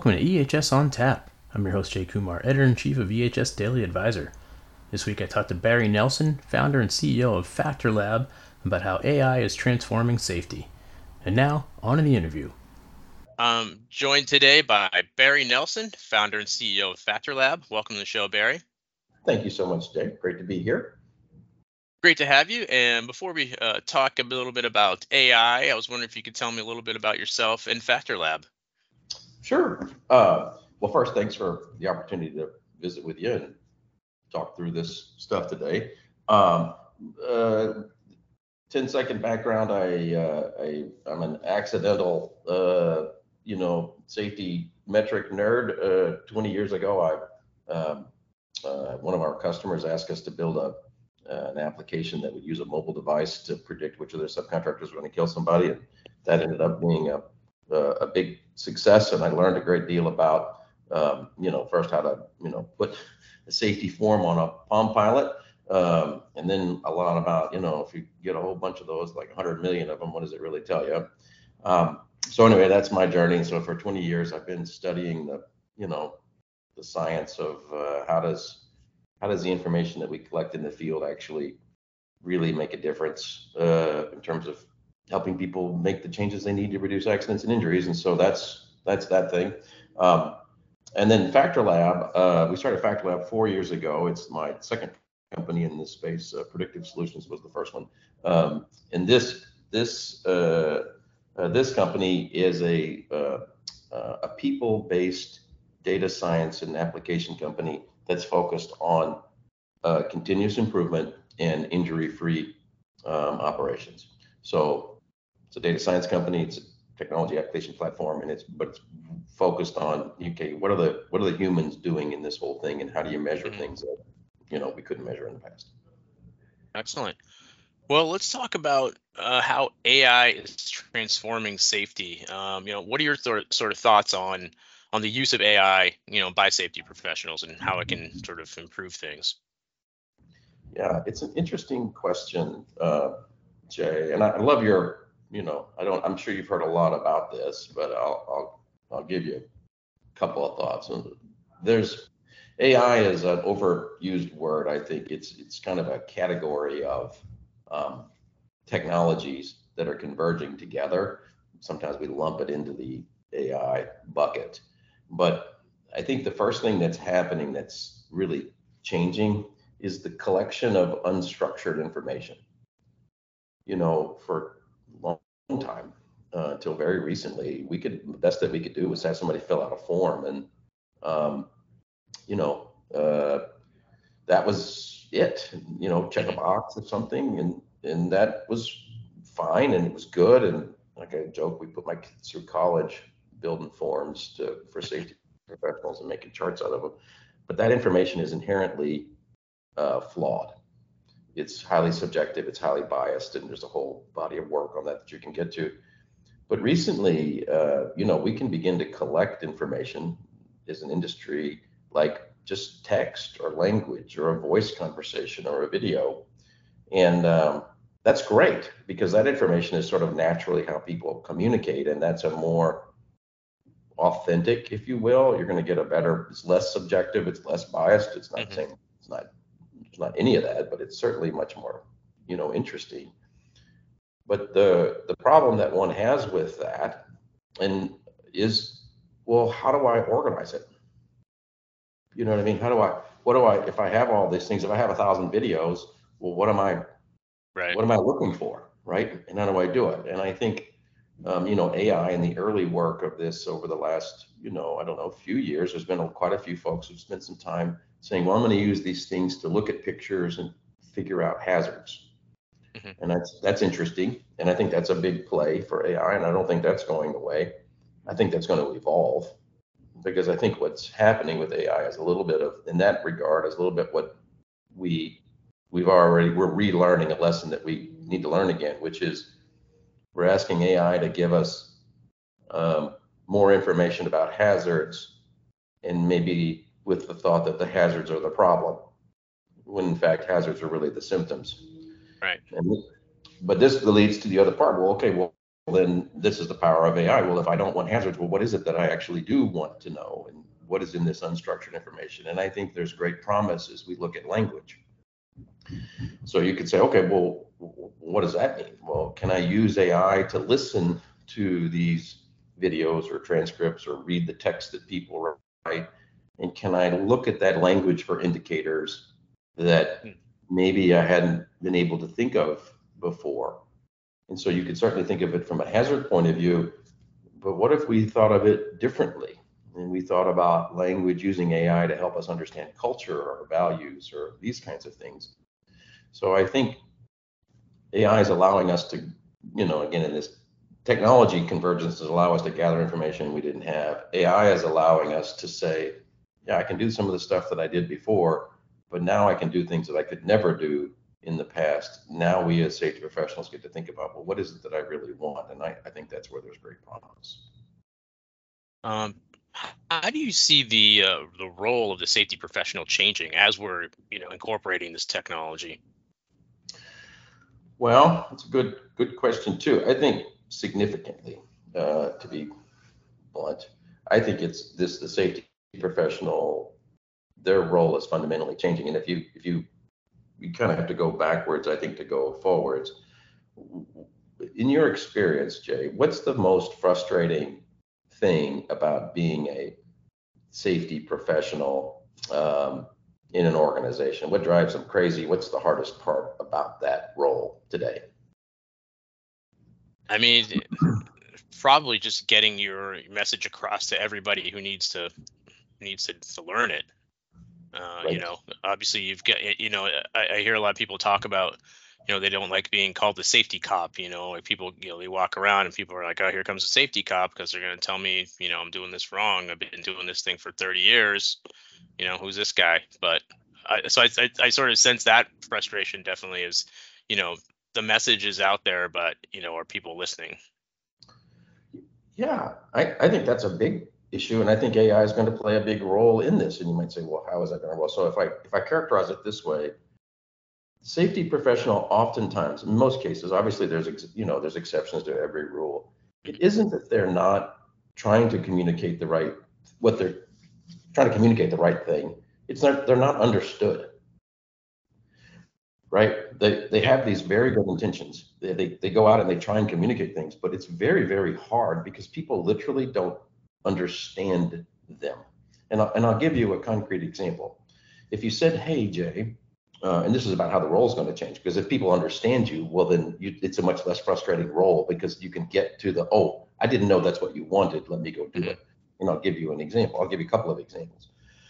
Welcome to EHS on Tap. I'm your host Jay Kumar, editor in chief of EHS Daily Advisor. This week I talked to Barry Nelson, founder and CEO of FactorLab, about how AI is transforming safety. And now, on to the interview. I'm joined today by Barry Nelson, founder and CEO of FactorLab. Welcome to the show, Barry. Thank you so much, Jay. Great to be here. Great to have you. And before we uh, talk a little bit about AI, I was wondering if you could tell me a little bit about yourself and FactorLab. Sure. Uh, well, first, thanks for the opportunity to visit with you and talk through this stuff today. Um, uh, 10 second background. I, uh, I I'm an accidental, uh, you know, safety metric nerd. Uh, 20 years ago, I um, uh, one of our customers asked us to build a an application that would use a mobile device to predict which of their subcontractors were going to kill somebody, and that ended up being a a big success. And I learned a great deal about, um, you know, first how to you know put a safety form on a Palm Pilot. Um, and then a lot about, you know, if you get a whole bunch of those, like 100 million of them, what does it really tell you? Um, so anyway, that's my journey. So for 20 years, I've been studying the, you know, the science of uh, how does how does the information that we collect in the field actually really make a difference uh, in terms of helping people make the changes they need to reduce accidents and injuries. And so that's that's that thing. Um, and then FactorLab, uh, we started FactorLab four years ago. It's my second company in this space. Uh, Predictive Solutions was the first one. Um, and this this uh, uh this company is a uh, uh, a people-based data science and application company that's focused on continuous improvement and injury-free um, operations. So it's a data science company. It's a technology application platform, and it's but it's focused on okay, what are the what are the humans doing in this whole thing, and how do you measure mm-hmm. things that you know we couldn't measure in the past. Excellent. Well, let's talk about uh, how AI is transforming safety. Um, you know, what are your th- sort of thoughts on on the use of AI, you know, by safety professionals and how it can sort of improve things? Yeah, it's an interesting question, uh, Jay, and I, I love your, you know, I don't, I'm sure you've heard a lot about this, but I'll, I'll, I'll give you a couple of thoughts. There's AI is an overused word. I think it's it's kind of a category of um, technologies that are converging together. Sometimes we lump it into the AI bucket, but I think the first thing that's happening that's really changing is the collection of unstructured information. You know, for time, uh, until very recently, we could the best that we could do was have somebody fill out a form and um, you know, uh, that was it. You know, check a box or something, and and that was fine, and it was good. And like I joke, we put my kids through college building forms to for safety professionals and making charts out of them. But that information is inherently uh, flawed. It's highly subjective. It's highly biased, and there's a whole body of work on that that you can get to. But recently, uh, you know, we can begin to collect information as an industry like just text or language or a voice conversation or a video. And um, that's great because that information is sort of naturally how people communicate. And that's a more authentic, if you will. You're going to get a better, it's less subjective, it's less biased. It's not mm-hmm. saying it's not, not any of that, but it's certainly much more, you know, interesting. But the the problem that one has with that and is well, how do I organize it? You know what I mean? How do I, what do I, if I have all these things, if I have a thousand videos, well, what am I, right. what am I looking for? Right. And how do I do it? And I think, um, you know, AI and the early work of this over the last, you know, I don't know, few years, there's been a, quite a few folks who've spent some time saying, well, I'm going to use these things to look at pictures and figure out hazards. Mm-hmm. And that's that's interesting, and I think that's a big play for AI, and I don't think that's going away. I think that's going to evolve because I think what's happening with AI is a little bit of, in that regard, is a little bit what we we've already we're relearning a lesson that we need to learn again, which is we're asking AI to give us um, more information about hazards, and maybe with the thought that the hazards are the problem, when in fact hazards are really the symptoms. Right. And, but this leads to the other part. Well, okay, well, then this is the power of AI. Well, if I don't want hazards, well, what is it that I actually do want to know? And what is in this unstructured information? And I think there's great promise as we look at language. So you could say, okay, well, what does that mean? Well, can I use AI to listen to these videos or transcripts or read the text that people write? And can I look at that language for indicators that hmm. maybe I hadn't been able to think of before? And so you could certainly think of it from a hazard point of view, but what if we thought of it differently? And we thought about language using AI to help us understand culture or values or these kinds of things. So I think AI is allowing us to, you know, again, in this technology convergence allow us to gather information we didn't have. AI is allowing us to say, yeah, I can do some of the stuff that I did before, but now I can do things that I could never do in the past. Now we as safety professionals get to think about, well, what is it that I really want? And I, I think that's where there's great promise. Um, how do you see the uh, the role of the safety professional changing as we're you know incorporating this technology? Well, that's a good good question too. I think significantly, uh, to be blunt, I think it's this the safety professional, their role is fundamentally changing. And if you if you you kind of have to go backwards, I think, to go forwards. In your experience, Jay, what's the most frustrating thing about being a safety professional um, in an organization? What drives them crazy? What's the hardest part about that role today? I mean, probably just getting your message across to everybody who needs to needs to, to learn it. Uh, right. You know, obviously you've got, you know, I, I, hear a lot of people talk about, you know, they don't like being called the safety cop. You know, like people, you know, they walk around and people are like, oh, here comes a safety cop because they're going to tell me, you know, I'm doing this wrong. I've been doing this thing for 30 years. You know, who's this guy? But I, so I, I, I sort of sense that frustration definitely is, you know, the message is out there, but, you know, are people listening? Yeah, I, I think that's a big issue, and I think AI is going to play a big role in this. And you might say, well, how is that going to? Well, so if I if I characterize it this way, safety professional oftentimes, in most cases, obviously there's you know there's exceptions to every rule. It isn't that they're not trying to communicate the right what they're trying to communicate the right thing. It's not they're not understood. Right? They they have these very good intentions. They, they they go out and they try and communicate things, but it's very very hard because people literally don't understand them. And I'll, and I'll give you a concrete example. If you said, hey, Jay, uh, and this is about how the role is going to change, because if people understand you, well, then you, it's a much less frustrating role because you can get to the, oh, I didn't know that's what you wanted. Let me go do it. And I'll give you an example. I'll give you a couple of examples.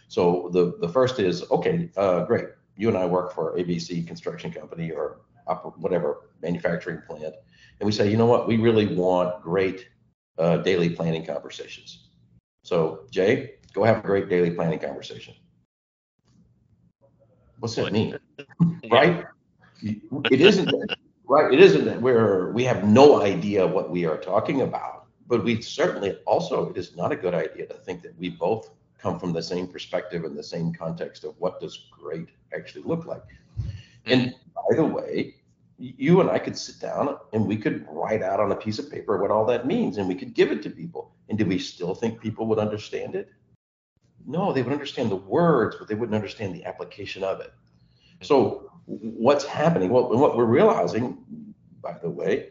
So the, the first is, okay, uh, great. You and I work for ABC construction company or whatever manufacturing plant. And we say, you know what, we really want great uh, daily planning conversations. So, Jay, go have a great daily planning conversation. What's that mean? right? It isn't right. It isn't that we're we have no idea what we are talking about, but we certainly also it is not a good idea to think that we both come from the same perspective and the same context of what does great actually look like. And by the way, you and I could sit down and we could write out on a piece of paper what all that means and we could give it to people. And do we still think people would understand it? No, they would understand the words, but they wouldn't understand the application of it. So what's happening? Well, what we're realizing, by the way,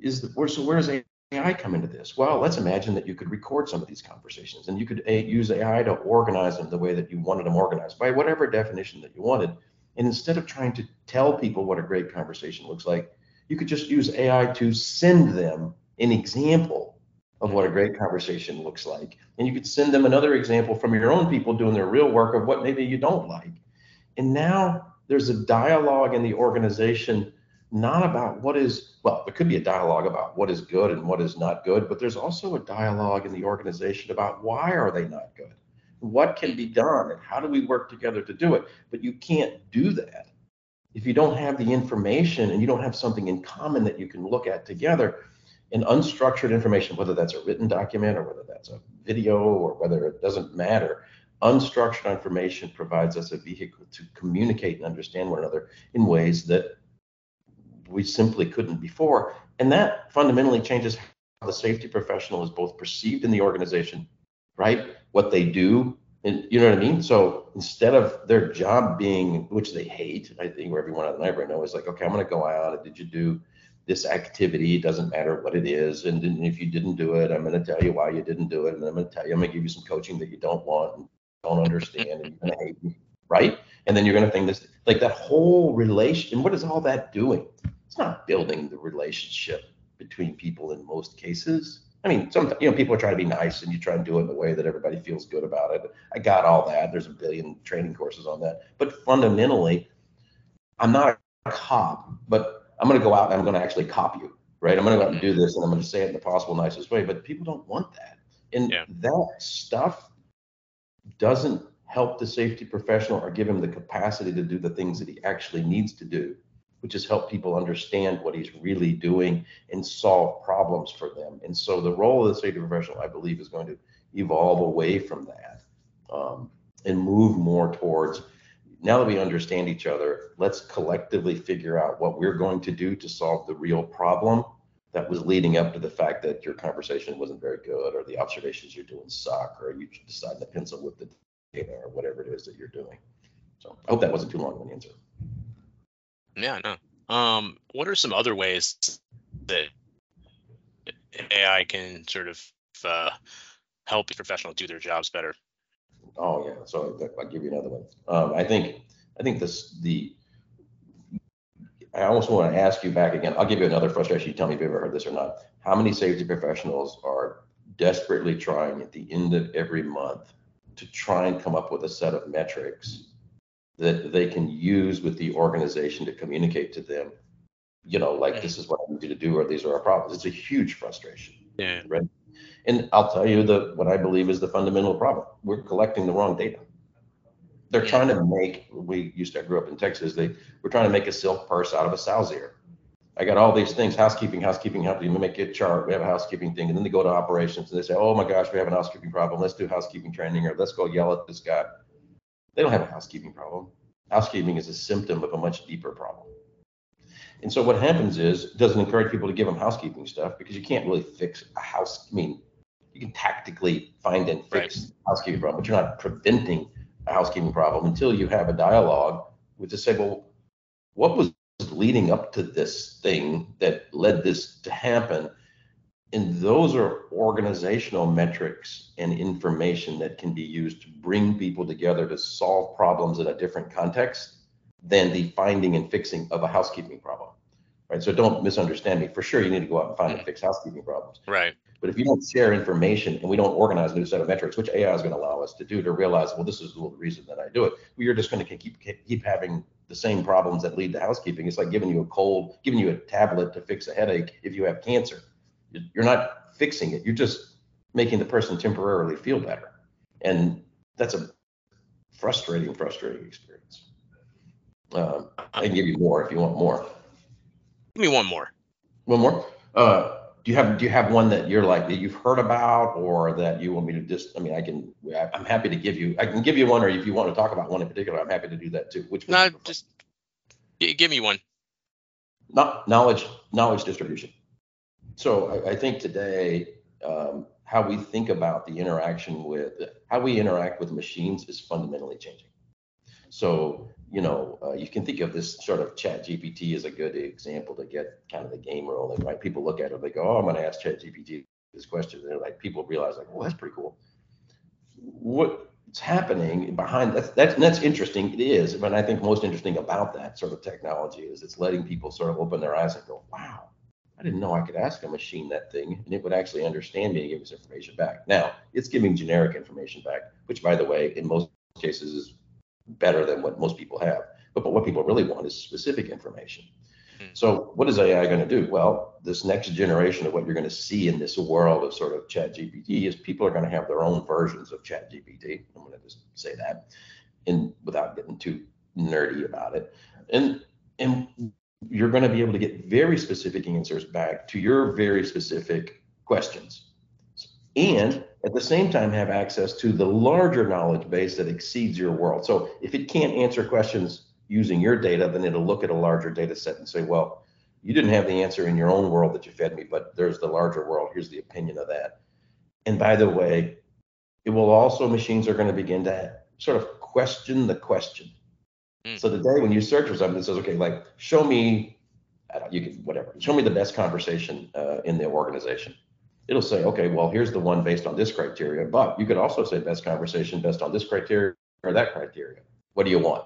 is that where so AI come into this? Well, let's imagine that you could record some of these conversations and you could use AI to organize them the way that you wanted them organized by whatever definition that you wanted and instead of trying to tell people what a great conversation looks like, you could just use AI to send them an example of what a great conversation looks like. And you could send them another example from your own people doing their real work of what maybe you don't like. And now there's a dialogue in the organization, not about what is, well, there could be a dialogue about what is good and what is not good, but there's also a dialogue in the organization about why are they not good? What can be done and how do we work together to do it but you can't do that if you don't have the information and you don't have something in common that you can look at together and unstructured information whether that's a written document or whether that's a video or whether it doesn't matter unstructured information provides us a vehicle to communicate and understand one another in ways that we simply couldn't before. And that fundamentally changes how the safety professional is both perceived in the organization, right? What they do, and you know what I mean? So instead of their job being, which they hate, I think where everyone out the library knows, is like, okay, I'm going to go out. Did you do this activity? It doesn't matter what it is. And, and if you didn't do it, I'm going to tell you why you didn't do it. And I'm going to tell you, I'm going to give you some coaching that you don't want and don't understand, and you're going to hate me, right? And then you're going to think this, like that whole relation. What is all that doing? It's not building the relationship between people in most cases I mean, some you know people are trying to be nice, and you try and do it in a way that everybody feels good about it. I got all that. There's a billion training courses on that, but fundamentally, I'm not a cop, but I'm going to go out and I'm going to actually cop you, right? I'm going to go out and do this, and I'm going to say it in the possible nicest way. But people don't want that, and yeah. that stuff doesn't help the safety professional or give him the capacity to do the things that he actually needs to do which is help people understand what he's really doing and solve problems for them. And so the role of the safety professional, I believe, is going to evolve away from that um, and move more towards now that we understand each other, let's collectively figure out what we're going to do to solve the real problem that was leading up to the fact that your conversation wasn't very good or the observations you're doing suck or you decide to pencil with the data or whatever it is that you're doing. So I hope that wasn't too long of an answer. Yeah, no. Um, what are some other ways that AI can sort of uh, help professionals do their jobs better? Oh yeah, so I'll give you another one. Um, I think I think this the I almost want to ask you back again. I'll give you another frustration. You tell me if you've ever heard this or not. How many safety professionals are desperately trying at the end of every month to try and come up with a set of metrics that they can use with the organization to communicate to them, you know, like this is what I need you to do, or these are our problems. It's a huge frustration. Yeah. Right. And I'll tell you the what I believe is the fundamental problem. We're collecting the wrong data. They're trying to make we used to I grew up in Texas, they were trying to make a silk purse out of a sow's ear. I got all these things, housekeeping, housekeeping, housekeeping. We make a chart. We have a housekeeping thing, and then they go to operations and they say, "Oh my gosh, we have a housekeeping problem. Let's do housekeeping training, or let's go yell at this guy." They don't have a housekeeping problem. Housekeeping is a symptom of a much deeper problem. And so what happens is it doesn't encourage people to give them housekeeping stuff because you can't really fix a house. I mean, you can tactically find and fix right. housekeeping problem, but you're not preventing a housekeeping problem until you have a dialogue with to say, well, what was leading up to this thing that led this to happen? And those are organizational metrics and information that can be used to bring people together to solve problems in a different context than the finding and fixing of a housekeeping problem. Right. So don't misunderstand me. For sure, you need to go out and find and fix housekeeping problems. Right. But if you don't share information and we don't organize a new set of metrics, which AI is going to allow us to do, to realize, well, this is the reason that I do it, we are just going to keep keep having the same problems that lead to housekeeping. It's like giving you a cold, giving you a tablet to fix a headache if you have cancer. You're not fixing it. You're just making the person temporarily feel better. And that's a frustrating, frustrating experience. Um, I can give you more if you want more. Give me one more. One more. Uh, do you have do you have one that you're like that you've heard about or that you want me to just i mean i can i'm happy to give you i can give you one or if you want to talk about one in particular i'm happy to do that too which no just give me one not knowledge knowledge distribution so I, I think today, um, how we think about the interaction with how we interact with machines is fundamentally changing. So, you know, uh, you can think of this sort of ChatGPT as a good example to get kind of the game rolling, right? People look at it, they go, oh, I'm going to ask ChatGPT this question. And they're like, people realize like, well, that's pretty cool. What's happening behind that, that's, that's interesting. It is. But I think most interesting about that sort of technology is it's letting people sort of open their eyes and go, wow, I didn't know I could ask a machine that thing and it would actually understand me and give us information back. Now, it's giving generic information back, which, by the way, in most cases is better than what most people have. But, but what people really want is specific information. Hmm. So, what is AI going to do? Well, this next generation of what you're going to see in this world of sort of ChatGPT is people are going to have their own versions of ChatGPT. I'm going to just say that, and without getting too nerdy about it. And and you're going to be able to get very specific answers back to your very specific questions. And at the same time, have access to the larger knowledge base that exceeds your world. So if it can't answer questions using your data, then it'll look at a larger data set and say, well, you didn't have the answer in your own world that you fed me, but there's the larger world. Here's the opinion of that. And by the way, it will also, machines are going to begin to sort of question the question. Mm. So the day when you search for something that says, okay, like show me, you can, whatever, show me the best conversation uh, in the organization. It'll say, okay, well, here's the one based on this criteria, but you could also say best conversation based on this criteria or that criteria. What do you want?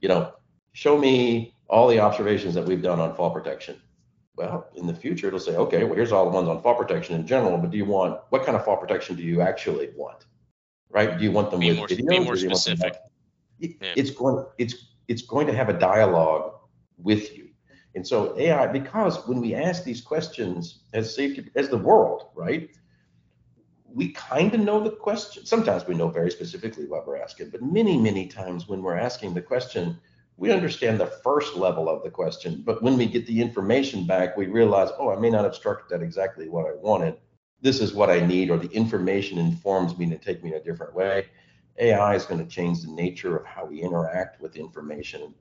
You know, show me all the observations that we've done on fall protection. Well, in the future, it'll say, okay, well, here's all the ones on fall protection in general, but do you want, what kind of fall protection do you actually want? Right? Do you want them be with more, videos? Be more specific. It, yeah. It's going, it's, it's going to have a dialogue with you. And so AI, because when we ask these questions as safety, as the world, right? We kind of know the question. Sometimes we know very specifically what we're asking, but many, many times when we're asking the question, we understand the first level of the question, but when we get the information back, we realize, oh, I may not have structured that exactly what I wanted. This is what I need, or the information informs me to take me in a different way. AI is going to change the nature of how we interact with information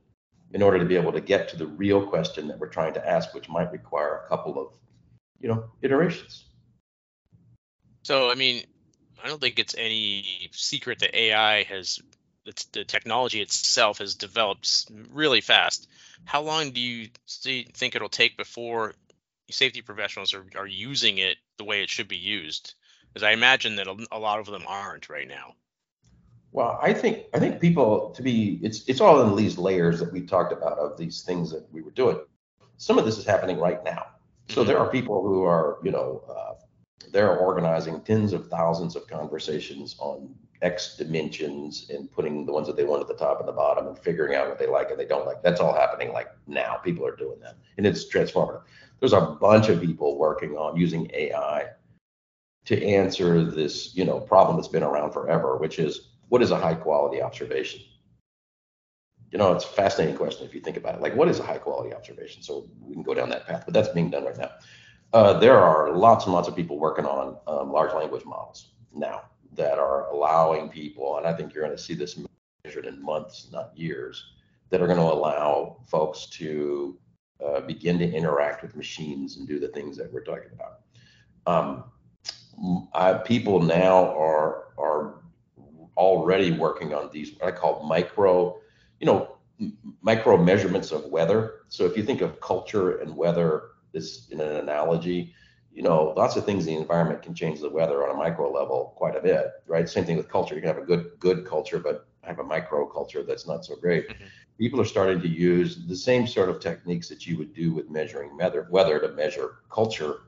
in order to be able to get to the real question that we're trying to ask, which might require a couple of, you know, iterations. So, I mean, I don't think it's any secret that AI has the, the technology itself has developed really fast. How long do you see, think it'll take before safety professionals are, are using it the way it should be used? Because I imagine that a lot of them aren't right now. Well, I think I think people to be it's it's all in these layers that we talked about of these things that we were doing. Some of this is happening right now. So mm-hmm. there are people who are you know uh, they're organizing tens of thousands of conversations on X dimensions and putting the ones that they want at the top and the bottom and figuring out what they like and they don't like. That's all happening like now. People are doing that and it's transformative. There's a bunch of people working on using AI to answer this, you know, problem that's been around forever, which is what is a high quality observation? You know, it's a fascinating question if you think about it. Like, what is a high quality observation? So we can go down that path, but that's being done right now. Uh, there are lots and lots of people working on um, large language models now that are allowing people, and I think you're going to see this measured in months, not years, that are going to allow folks to uh, begin to interact with machines and do the things that we're talking about. Um, I, people now are are already working on these what I call micro, you know, micro measurements of weather. So if you think of culture and weather, this in an analogy, you know, lots of things in the environment can change the weather on a micro level quite a bit, right? Same thing with culture. You can have a good good culture, but have a micro culture that's not so great. Mm-hmm. People are starting to use the same sort of techniques that you would do with measuring weather, weather to measure culture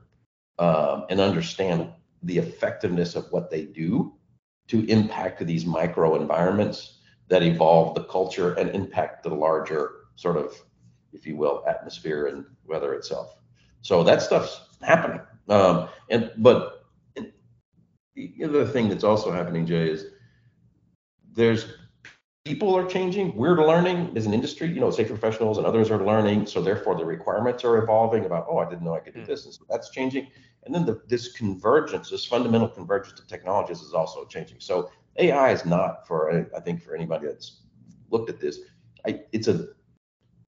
um, and understand the effectiveness of what they do to impact these micro environments that evolve the culture and impact the larger sort of, if you will, atmosphere and weather itself. So that stuff's happening. Um, and but the other thing that's also happening, Jay, is there's people are changing. We're learning as an industry. You know, safety professionals and others are learning. So therefore, the requirements are evolving. About oh, I didn't know I could do hmm. this, and so that's changing. And then the, this convergence, this fundamental convergence of technologies, is also changing. So AI is not for I think for anybody that's looked at this. I, it's a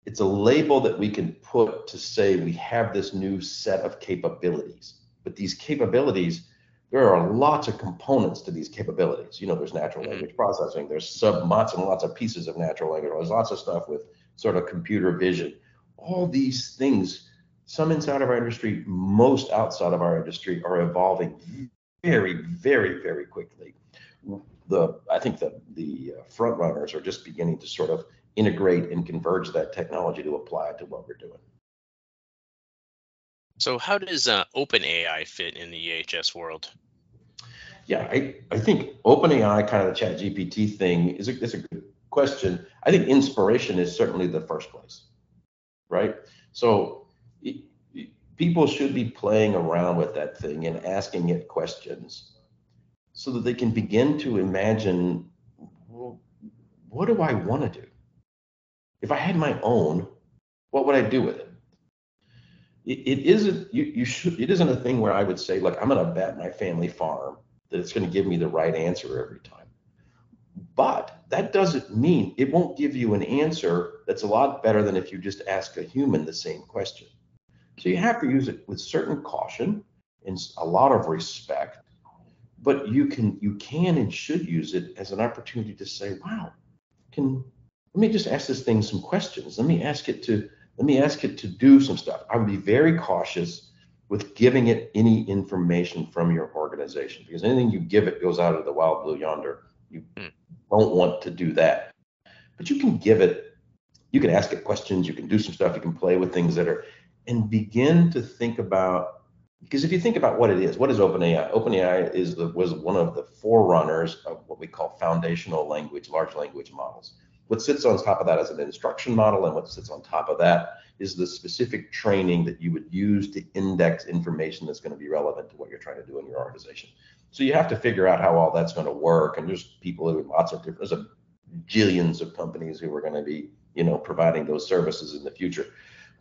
it's a label that we can put to say we have this new set of capabilities. But these capabilities, there are lots of components to these capabilities. You know, there's natural mm-hmm. language processing, there's sub lots and lots of pieces of natural language, there's lots of stuff with sort of computer vision. All these things, some inside of our industry, most outside of our industry, are evolving very, very, very quickly. The I think the the front runners are just beginning to sort of integrate and converge that technology to apply it to what we're doing. So, how does uh, OpenAI fit in the EHS world? Yeah, I, I think OpenAI, kind of the ChatGPT thing, is a, is a good question. I think inspiration is certainly the first place, right? So, it, people should be playing around with that thing and asking it questions so that they can begin to imagine well, what do I want to do? If I had my own, what would I do with it? It, isn't you, you should it isn't a thing where I would say, look, I'm gonna bet my family farm that it's gonna give me the right answer every time. But that doesn't mean it won't give you an answer that's a lot better than if you just ask a human the same question. So you have to use it with certain caution and a lot of respect. But you can you can and should use it as an opportunity to say, wow, can let me just ask this thing some questions. Let me ask it to let me ask it to do some stuff. I would be very cautious with giving it any information from your organization because anything you give it goes out of the wild blue yonder. You mm. don't want to do that. But you can give it, you can ask it questions, you can do some stuff, you can play with things that are, and begin to think about because if you think about what it is, what is OpenAI? OpenAI is the was one of the forerunners of what we call foundational language, large language models. What sits on top of that is an instruction model, and what sits on top of that is the specific training that you would use to index information that's going to be relevant to what you're trying to do in your organization. So you have to figure out how all that's going to work. And there's people who lots of different, there's a jillions of companies who are going to be, you know, providing those services in the future.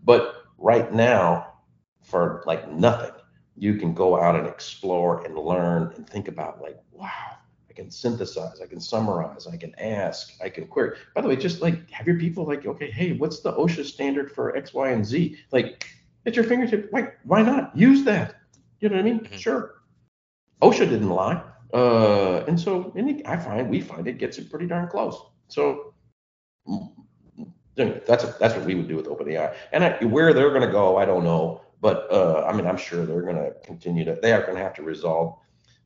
But right now, for like nothing, you can go out and explore and learn and think about like, wow, can synthesize, I can summarize, I can ask, I can query. By the way, just like have your people like, okay, hey, what's the OSHA standard for X, Y, and Z? Like at your fingertip. Why, why not use that? You know what I mean? Mm-hmm. Sure. OSHA didn't lie. Uh, and so and I find we find it gets it pretty darn close. So that's a, that's what we would do with OpenAI. And I, where they're going to go, I don't know. But uh, I mean, I'm sure they're going to continue to. They are going to have to resolve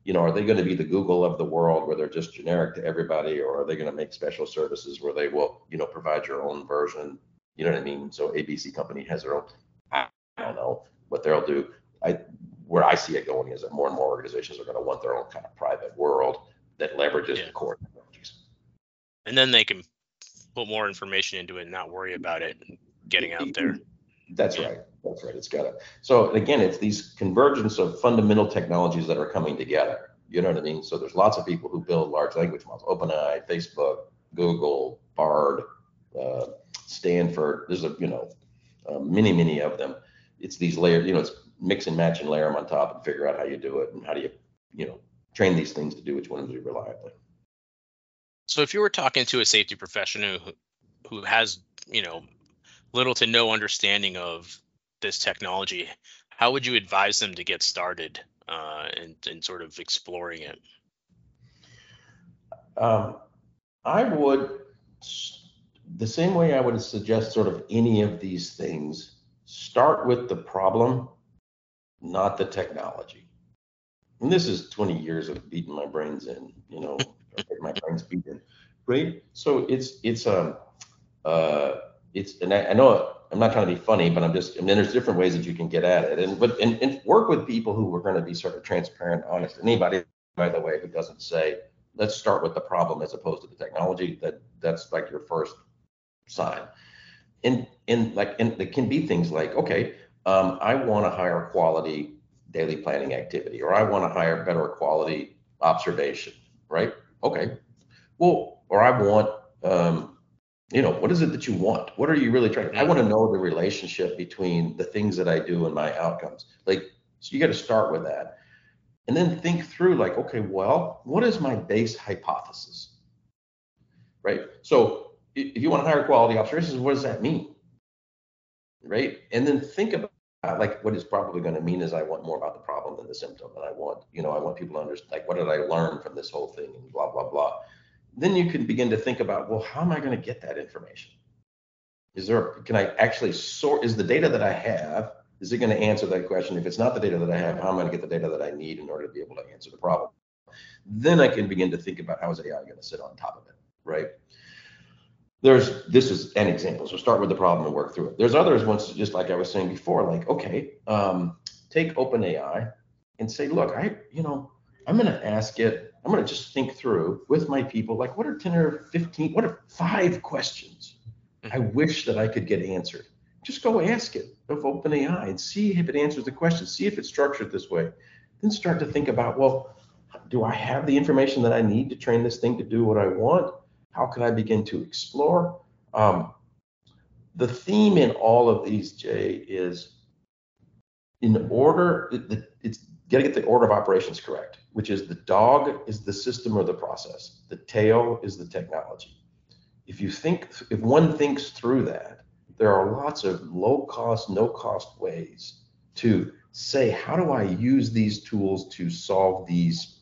you know, are they going to be the Google of the world where they're just generic to everybody, or are they going to make special services where they will, you know, provide your own version? You know what I mean? So ABC company has their own. I don't know what they'll do. I where I see it going is that more and more organizations are going to want their own kind of private world that leverages yeah. the core technologies. And then they can put more information into it and not worry about it getting out there. That's right. That's right. It's got to. So again, it's these convergence of fundamental technologies that are coming together. You know what I mean? So there's lots of people who build large language models. OpenAI, Facebook, Google, Bard, uh, Stanford. There's a you know uh, many many of them. It's these layers. You know, it's mix and match and layer them on top and figure out how you do it and how do you you know train these things to do which ones do reliably. So if you were talking to a safety professional who, who has you know little to no understanding of this technology, how would you advise them to get started uh, and, and sort of exploring it? Um, I would, the same way I would suggest sort of any of these things, start with the problem, not the technology. And this is 20 years of beating my brains in, you know, my brains beaten, right? So it's it's a um, uh, it's and I, I, know I'm not trying to be funny, but I'm just and then there's different ways that you can get at it. And but and, and work with people who are going to be sort of transparent, honest. Anybody, by the way, who doesn't say, let's start with the problem as opposed to the technology, that that's like your first sign. And and like and it can be things like, okay, um, I want a higher quality daily planning activity, or I want a higher, better quality observation, right? Okay. Well, or I want um, you know what is it that you want? What are you really trying i want to know the relationship between the things that i do and my outcomes. Like so you got to start with that. And then think through like okay well what is my base hypothesis? Right? So if you want higher quality observations what does that mean? Right? And then think about like what is probably going to mean is i want more about the problem than the symptom and i want. You know i want people to understand like what did i learn from this whole thing and blah blah blah then you can begin to think about, well, how am I going to get that information? Is there, can I actually sort, is the data that I have, is it going to answer that question? If it's not the data that I have, how am I going to get the data that I need in order to be able to answer the problem? Then I can begin to think about how is AI going to sit on top of it, right? There's, this is an example. So start with the problem and work through it. There's others ones, just like I was saying before, like, okay, um, take OpenAI and say, look, I, you know, I'm going to ask it I'm going to just think through with my people, like, what are 10 or 15, what are five questions I mm-hmm. wish that I could get answered? Just go ask it of OpenAI and see if it answers the question, see if it's structured this way. Then start to think about, well, do I have the information that I need to train this thing to do what I want? How can I begin to explore? Um, the theme in all of these, Jay, is in order, it's got to get the order of operations correct which is the dog is the system or the process, the tail is the technology. If you think, if one thinks through that, there are lots of low cost, no cost ways to say, how do I use these tools to solve these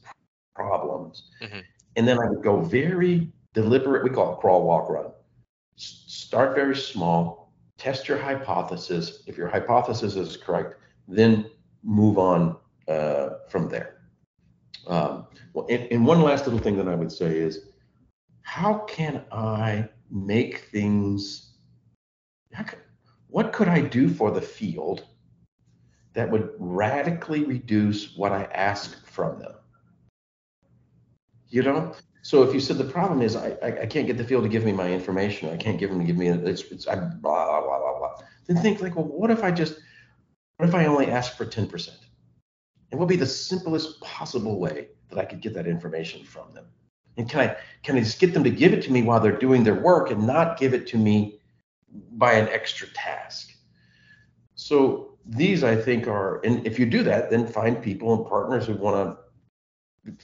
problems? Mm-hmm. And then I would go very deliberate, we call it crawl, walk, run. S- start very small, test your hypothesis. If your hypothesis is correct, then move on uh, from there. Um, well, and, and one last little thing that I would say is, how can I make things? Can, what could I do for the field that would radically reduce what I ask from them? You know, so if you said the problem is I, I, I can't get the field to give me my information, I can't give them to give me it's it's I blah blah blah blah blah. Then think like, well, what if I just what if I only ask for 10%? And what would be the simplest possible way that I could get that information from them? And can I can I just get them to give it to me while they're doing their work and not give it to me by an extra task? So these I think are, and if you do that, then find people and partners who want to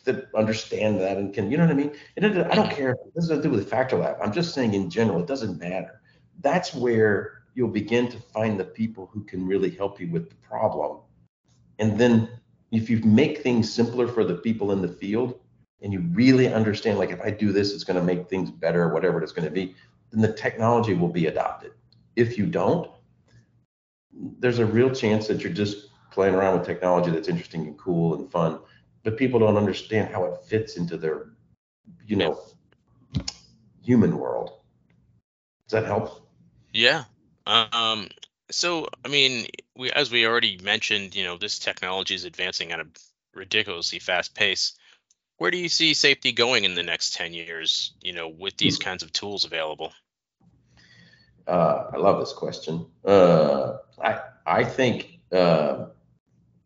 that understand that and can, you know what I mean? And it, I don't care. This to do with the FactorLab. I'm just saying in general, it doesn't matter. That's where you'll begin to find the people who can really help you with the problem. And then if you make things simpler for the people in the field, and you really understand like if i do this it's going to make things better whatever it's going to be then the technology will be adopted. If you don't there's a real chance that you're just playing around with technology that's interesting and cool and fun but people don't understand how it fits into their you know human world. Does that help? Yeah. Um so i mean we as we already mentioned you know this technology is advancing at a ridiculously fast pace. Where do you see safety going in the next 10 years you know with these hmm. kinds of tools available? Uh, i love this question. Uh, i i think uh,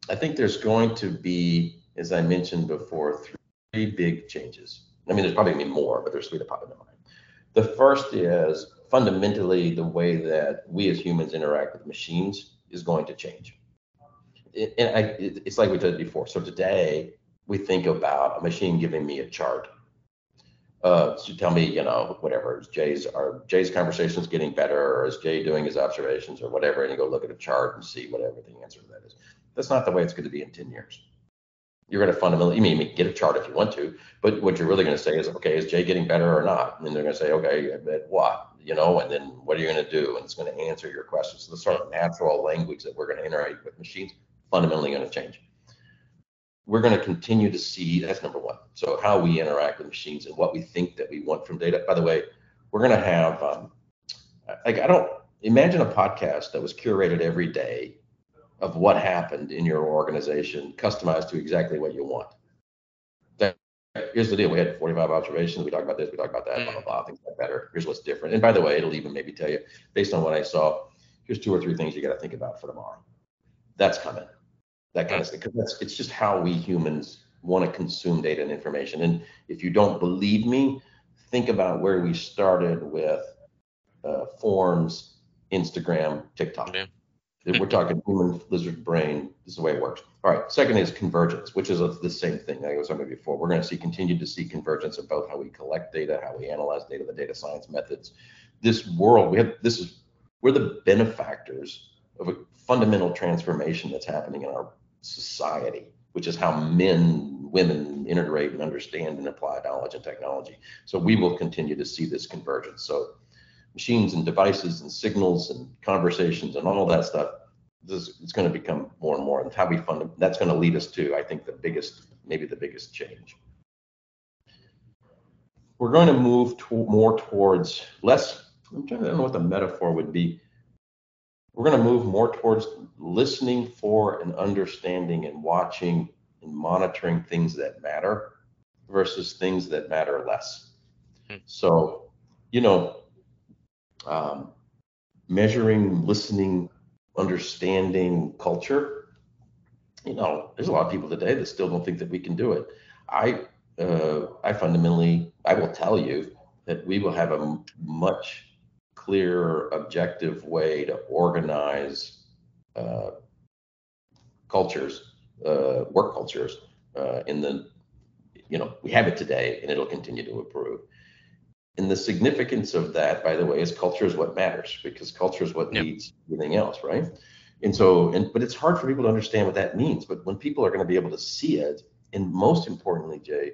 i think there's going to be as i mentioned before three big changes. I mean there's probably going to be more but there's three that pop into mind. The first is fundamentally the way that we as humans interact with machines is going to change and I, it's like we did before so today we think about a machine giving me a chart uh, to tell me, you know, whatever Jay's are Jay's conversations getting better, or is Jay doing his observations, or whatever, and you go look at a chart and see whatever the answer to that is. That's not the way it's going to be in 10 years. You're going to fundamentally, you mean get a chart if you want to, but what you're really going to say is, okay, is Jay getting better or not? And then they're going to say, okay, at what? You know, and then what are you going to do? And it's going to answer your questions. So the sort of natural language that we're going to interact with machines fundamentally going to change we're going to continue to see that's number one. So how we interact with machines and what we think that we want from data. By the way, we're going to have um, like I don't imagine a podcast that was curated every day of what happened in your organization, customized to exactly what you want. Here's the deal: we had 45 observations. We talked about this. We talked about that. Blah blah blah. Things like better. Here's what's different. And by the way, it'll even maybe tell you based on what I saw. Here's two or three things you got to think about for tomorrow. That's coming that kind of stuff. Because that's it's just how we humans want to consume data and information. And if you don't believe me, think about where we started with uh, forms, Instagram, TikTok. Yeah. We're talking human lizard brain. This is the way it works. All right. Second is convergence, which is a, the same thing I was talking about before. We're going to see continue to see convergence of both how we collect data, how we analyze data, the data science methods. This world, we have this is we're the benefactors of a fundamental transformation that's happening in our society, which is how men, women integrate and understand and apply knowledge and technology. So we will continue to see this convergence. So machines and devices and signals and conversations and all that stuff, this it's going to become more and more. And how we fund that's going to lead us to, I think, the biggest, maybe the biggest change. We're going to move to, more towards less. I'm trying to I don't know what the metaphor would be we're going to move more towards listening for and understanding and watching and monitoring things that matter versus things that matter less. Hmm. So, you know, um, measuring, listening, understanding culture. You know, there's a lot of people today that still don't think that we can do it. I, uh, I fundamentally, I will tell you that we will have a much clearer, objective way to organize uh, cultures, uh, work cultures uh, in the, you know, we have it today and it'll continue to improve. And the significance of that, by the way, is culture is what matters because culture is what yep. leads everything else, right? And so, and but it's hard for people to understand what that means. But when people are going to be able to see it, and most importantly, Jay,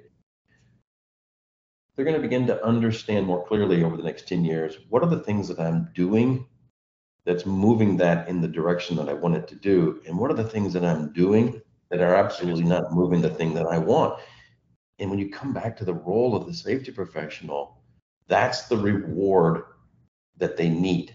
they're going to begin to understand more clearly over the next 10 years what are the things that I'm doing that's moving that in the direction that I want it to do, and what are the things that I'm doing that are absolutely not moving the thing that I want. And when you come back to the role of the safety professional, that's the reward that they need,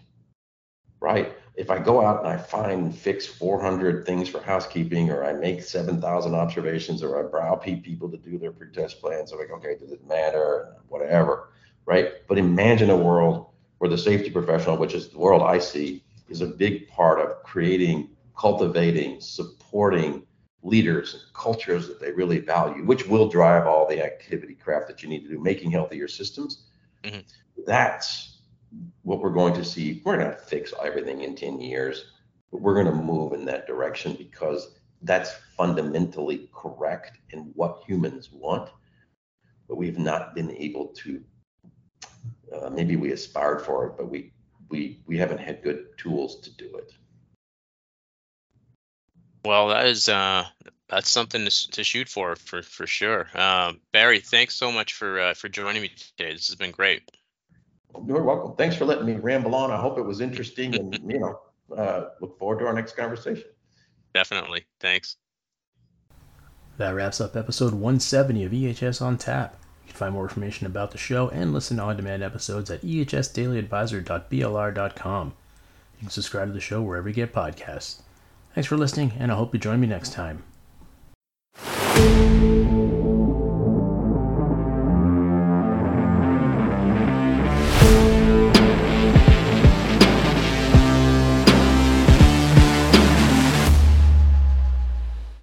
right? If I go out and I find and fix 400 things for housekeeping, or I make 7,000 observations, or I browbeat people to do their pre-test plans, I'm like, okay, does it matter? Whatever, right? But imagine a world where the safety professional, which is the world I see, is a big part of creating, cultivating, supporting leaders and cultures that they really value, which will drive all the activity craft that you need to do, making healthier systems. Mm-hmm. That's what we're going to see. We're going to fix everything in 10 years, but we're going to move in that direction because that's fundamentally correct in what humans want. But we've not been able to. Uh, maybe we aspired for it, but we we we haven't had good tools to do it. Well, that is uh, that's something to, to shoot for for for sure. Um, Barry, thanks so much for uh, for joining me today. This has been great. You're welcome. Thanks for letting me ramble on. I hope it was interesting, and you know, uh, look forward to our next conversation. Definitely. Thanks. That wraps up episode 170 of EHS on Tap. You can find more information about the show and listen to on-demand episodes at ehsdailyadvisor.blr.com. You can subscribe to the show wherever you get podcasts. Thanks for listening, and I hope you join me next time.